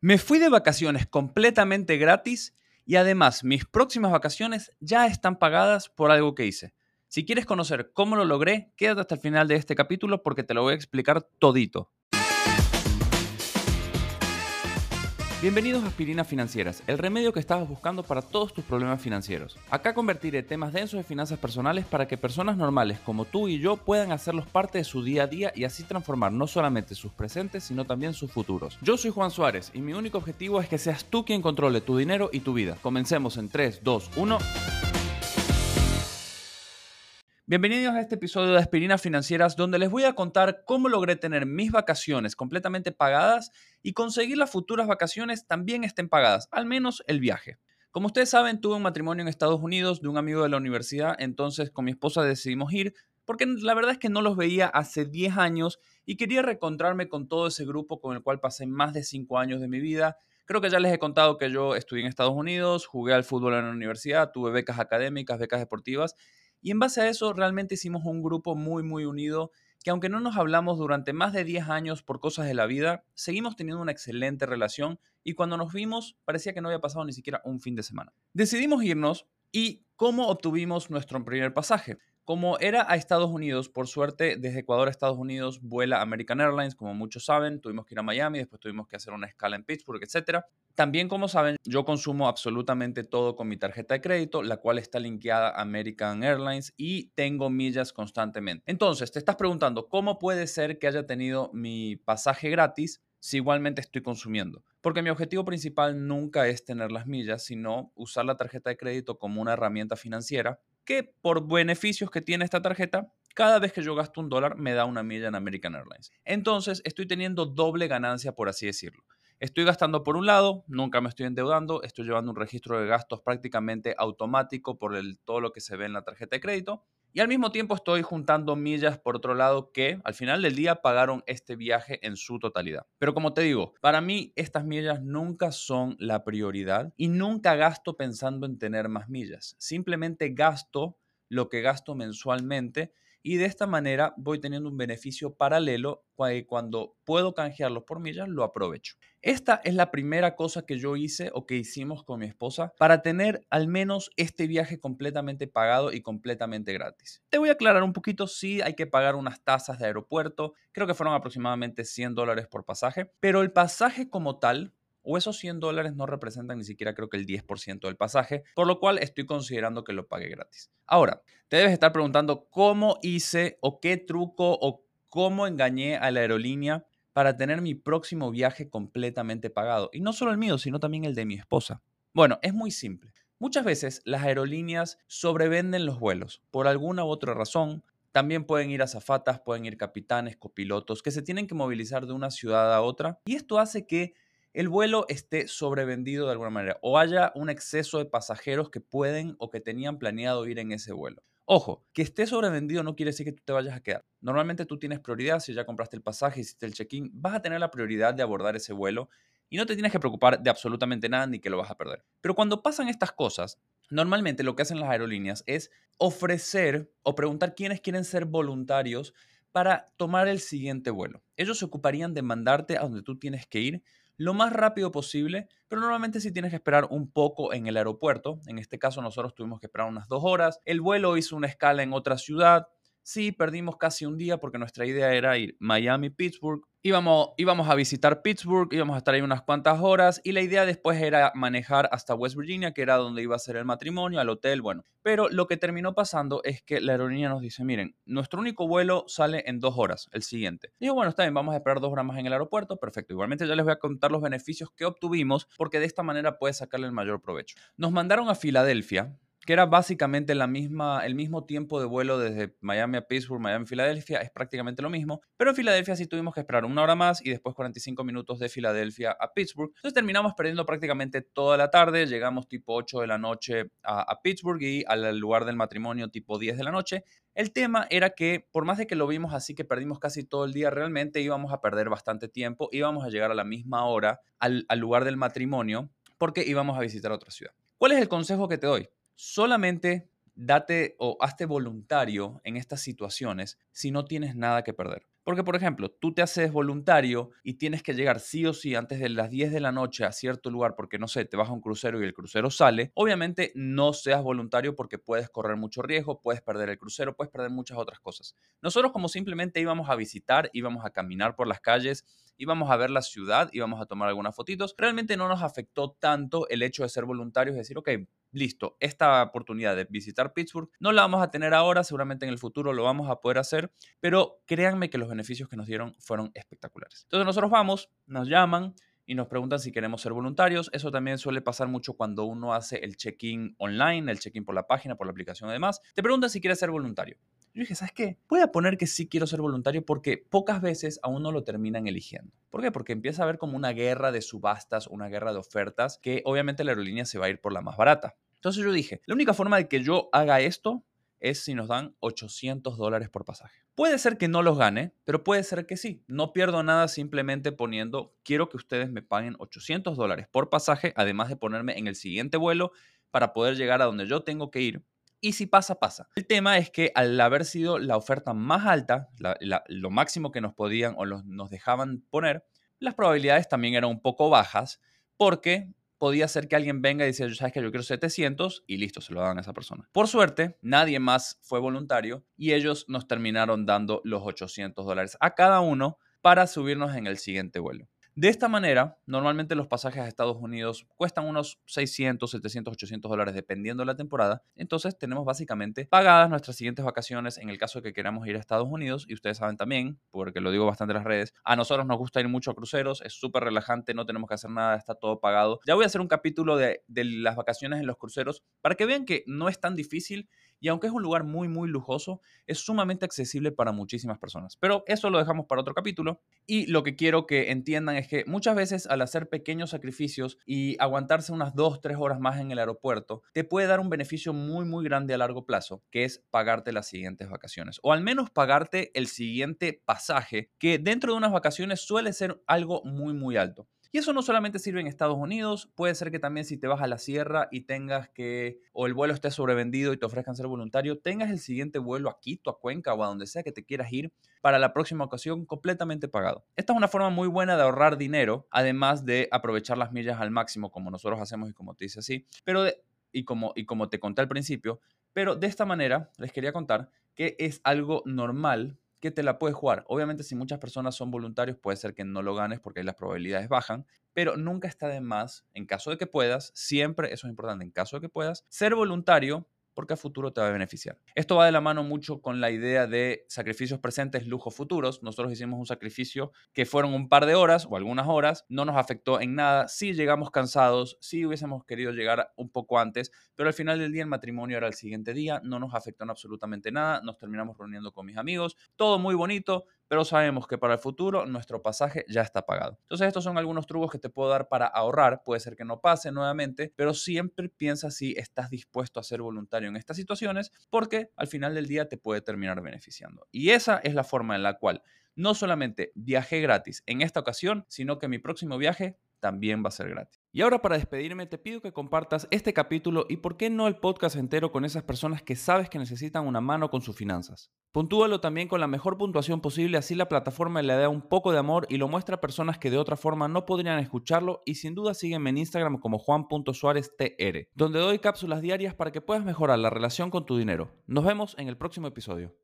Me fui de vacaciones completamente gratis y además mis próximas vacaciones ya están pagadas por algo que hice. Si quieres conocer cómo lo logré, quédate hasta el final de este capítulo porque te lo voy a explicar todito. Bienvenidos a Aspirinas Financieras, el remedio que estabas buscando para todos tus problemas financieros. Acá convertiré temas densos de finanzas personales para que personas normales como tú y yo puedan hacerlos parte de su día a día y así transformar no solamente sus presentes, sino también sus futuros. Yo soy Juan Suárez y mi único objetivo es que seas tú quien controle tu dinero y tu vida. Comencemos en 3, 2, 1. Bienvenidos a este episodio de Aspirinas Financieras donde les voy a contar cómo logré tener mis vacaciones completamente pagadas y conseguir las futuras vacaciones también estén pagadas, al menos el viaje. Como ustedes saben, tuve un matrimonio en Estados Unidos de un amigo de la universidad, entonces con mi esposa decidimos ir porque la verdad es que no los veía hace 10 años y quería reencontrarme con todo ese grupo con el cual pasé más de 5 años de mi vida. Creo que ya les he contado que yo estudié en Estados Unidos, jugué al fútbol en la universidad, tuve becas académicas, becas deportivas y en base a eso realmente hicimos un grupo muy, muy unido que aunque no nos hablamos durante más de 10 años por cosas de la vida, seguimos teniendo una excelente relación y cuando nos vimos parecía que no había pasado ni siquiera un fin de semana. Decidimos irnos y ¿cómo obtuvimos nuestro primer pasaje? Como era a Estados Unidos, por suerte, desde Ecuador a Estados Unidos vuela American Airlines, como muchos saben, tuvimos que ir a Miami, después tuvimos que hacer una escala en Pittsburgh, etc. También, como saben, yo consumo absolutamente todo con mi tarjeta de crédito, la cual está linkeada a American Airlines y tengo millas constantemente. Entonces, te estás preguntando, ¿cómo puede ser que haya tenido mi pasaje gratis si igualmente estoy consumiendo? Porque mi objetivo principal nunca es tener las millas, sino usar la tarjeta de crédito como una herramienta financiera que por beneficios que tiene esta tarjeta, cada vez que yo gasto un dólar me da una milla en American Airlines. Entonces estoy teniendo doble ganancia, por así decirlo. Estoy gastando por un lado, nunca me estoy endeudando, estoy llevando un registro de gastos prácticamente automático por el, todo lo que se ve en la tarjeta de crédito. Y al mismo tiempo estoy juntando millas por otro lado que al final del día pagaron este viaje en su totalidad. Pero como te digo, para mí estas millas nunca son la prioridad y nunca gasto pensando en tener más millas. Simplemente gasto lo que gasto mensualmente y de esta manera voy teniendo un beneficio paralelo cuando puedo canjearlos por millas, lo aprovecho. Esta es la primera cosa que yo hice o que hicimos con mi esposa para tener al menos este viaje completamente pagado y completamente gratis. Te voy a aclarar un poquito, sí hay que pagar unas tasas de aeropuerto, creo que fueron aproximadamente 100 dólares por pasaje, pero el pasaje como tal o esos 100 dólares no representan ni siquiera creo que el 10% del pasaje, por lo cual estoy considerando que lo pague gratis. Ahora, te debes estar preguntando cómo hice o qué truco o cómo engañé a la aerolínea para tener mi próximo viaje completamente pagado. Y no solo el mío, sino también el de mi esposa. Bueno, es muy simple. Muchas veces las aerolíneas sobrevenden los vuelos por alguna u otra razón. También pueden ir azafatas, pueden ir capitanes, copilotos, que se tienen que movilizar de una ciudad a otra. Y esto hace que el vuelo esté sobrevendido de alguna manera o haya un exceso de pasajeros que pueden o que tenían planeado ir en ese vuelo. Ojo, que esté sobrevendido no quiere decir que tú te vayas a quedar. Normalmente tú tienes prioridad, si ya compraste el pasaje, hiciste el check-in, vas a tener la prioridad de abordar ese vuelo y no te tienes que preocupar de absolutamente nada ni que lo vas a perder. Pero cuando pasan estas cosas, normalmente lo que hacen las aerolíneas es ofrecer o preguntar quiénes quieren ser voluntarios para tomar el siguiente vuelo. Ellos se ocuparían de mandarte a donde tú tienes que ir lo más rápido posible, pero normalmente si tienes que esperar un poco en el aeropuerto. En este caso nosotros tuvimos que esperar unas dos horas. El vuelo hizo una escala en otra ciudad. Sí, perdimos casi un día porque nuestra idea era ir Miami-Pittsburgh Íbamos, íbamos a visitar Pittsburgh, íbamos a estar ahí unas cuantas horas y la idea después era manejar hasta West Virginia, que era donde iba a ser el matrimonio, al hotel, bueno. Pero lo que terminó pasando es que la aerolínea nos dice, miren, nuestro único vuelo sale en dos horas, el siguiente. Digo, bueno, está bien, vamos a esperar dos horas más en el aeropuerto, perfecto. Igualmente ya les voy a contar los beneficios que obtuvimos porque de esta manera puedes sacarle el mayor provecho. Nos mandaron a Filadelfia, que era básicamente la misma, el mismo tiempo de vuelo desde Miami a Pittsburgh, Miami a Filadelfia, es prácticamente lo mismo, pero en Filadelfia sí tuvimos que esperar una hora más y después 45 minutos de Filadelfia a Pittsburgh. Entonces terminamos perdiendo prácticamente toda la tarde, llegamos tipo 8 de la noche a, Pittsburgh y al lugar del matrimonio tipo 10 de la noche. El tema era que por más de que lo vimos así que perdimos casi todo el día, realmente íbamos a perder bastante tiempo, íbamos a llegar a la misma hora al lugar del matrimonio porque íbamos a visitar otra ciudad. ¿Cuál es el consejo que te doy? Solamente date o hazte voluntario en estas situaciones si no tienes nada que perder. Porque, por ejemplo, tú te haces voluntario y tienes que llegar sí o sí antes de las 10 de la noche a cierto lugar porque, no sé, te vas a un crucero y el crucero sale. Obviamente no seas voluntario porque puedes correr mucho riesgo, puedes perder el crucero, puedes perder muchas otras cosas. Nosotros como simplemente íbamos a visitar, íbamos a caminar por las calles, íbamos a ver la ciudad, íbamos a tomar algunas fotitos, realmente no nos afectó tanto el hecho de ser voluntarios y decir, ok, listo, esta oportunidad de visitar Pittsburgh no la vamos a tener ahora, seguramente en el futuro lo vamos a poder hacer, pero créanme que los beneficios que nos dieron fueron espectaculares. Entonces nosotros vamos, nos llaman, y nos preguntan si queremos ser voluntarios. Eso también suele pasar mucho cuando uno hace el check-in online, el check-in por la página, por la aplicación y demás. Te preguntan si quieres ser voluntario. Yo dije, ¿sabes qué? Voy a poner que sí quiero ser voluntario porque pocas veces a uno lo terminan eligiendo. ¿Por qué? Porque empieza a haber como una guerra de subastas, una guerra de ofertas, que obviamente la aerolínea se va a ir por la más barata. Entonces yo dije, la única forma de que yo haga esto es si nos dan 800 dólares por pasaje. Puede ser que no los gane, pero puede ser que sí. No pierdo nada simplemente poniendo, quiero que ustedes me paguen 800 dólares por pasaje, además de ponerme en el siguiente vuelo para poder llegar a donde yo tengo que ir y si pasa, pasa. El tema es que al haber sido la oferta más alta, lo máximo que nos podían o nos dejaban poner, las probabilidades también eran un poco bajas porque podía ser que alguien venga y decía, sabes que yo quiero 700 y listo, se lo dan a esa persona. Por suerte, nadie más fue voluntario y ellos nos terminaron dando los 800 dólares a cada uno para subirnos en el siguiente vuelo. De esta manera, normalmente los pasajes a Estados Unidos cuestan unos 600, 700, 800 dólares dependiendo de la temporada. Entonces tenemos básicamente pagadas nuestras siguientes vacaciones en el caso de que queramos ir a Estados Unidos. Y ustedes saben también, porque lo digo bastante en las redes, a nosotros nos gusta ir mucho a cruceros, es súper relajante, no tenemos que hacer nada, está todo pagado. Ya voy a hacer un capítulo de, de las vacaciones en los cruceros para que vean que no es tan difícil y aunque es un lugar muy, muy lujoso, es sumamente accesible para muchísimas personas. Pero eso lo dejamos para otro capítulo. Y lo que quiero que entiendan es que muchas veces al hacer pequeños sacrificios y aguantarse unas dos, tres horas más en el aeropuerto, te puede dar un beneficio muy, muy grande a largo plazo, que es pagarte las siguientes vacaciones. O al menos pagarte el siguiente pasaje, que dentro de unas vacaciones suele ser algo muy, muy alto. Y eso no solamente sirve en Estados Unidos, puede ser que también si te vas a la sierra y tengas que, o el vuelo esté sobrevendido y te ofrezcan ser voluntario, tengas el siguiente vuelo a Quito, a Cuenca o a donde sea que te quieras ir para la próxima ocasión completamente pagado. Esta es una forma muy buena de ahorrar dinero, además de aprovechar las millas al máximo como nosotros hacemos y como te dice así, pero y, como, y como te conté al principio, pero de esta manera les quería contar que es algo normal que te la puedes jugar. Obviamente, si muchas personas son voluntarios, puede ser que no lo ganes porque las probabilidades bajan, pero nunca está de más, en caso de que puedas, siempre, eso es importante, en caso de que puedas, ser voluntario porque a futuro te va a beneficiar. Esto va de la mano mucho con la idea de sacrificios presentes, lujos futuros. Nosotros hicimos un sacrificio que fueron un par de horas o algunas horas, no nos afectó en nada. Sí llegamos cansados, sí hubiésemos querido llegar un poco antes, pero al final del día el matrimonio era el siguiente día, no nos afectó en absolutamente nada, nos terminamos reuniendo con mis amigos, todo muy bonito, pero sabemos que para el futuro nuestro pasaje ya está pagado. Entonces estos son algunos trucos que te puedo dar para ahorrar, puede ser que no pase nuevamente, pero siempre piensa si estás dispuesto a ser voluntario en estas situaciones, porque al final del día te puede terminar beneficiando. Y esa es la forma en la cual no solamente viajé gratis en esta ocasión, sino que mi próximo viaje también va a ser gratis. Y ahora para despedirme te pido que compartas este capítulo y por qué no el podcast entero con esas personas que sabes que necesitan una mano con sus finanzas. Puntúalo también con la mejor puntuación posible, así la plataforma le da un poco de amor y lo muestra a personas que de otra forma no podrían escucharlo y sin duda sígueme en Instagram como juan.suáreztr, donde doy cápsulas diarias para que puedas mejorar la relación con tu dinero. Nos vemos en el próximo episodio.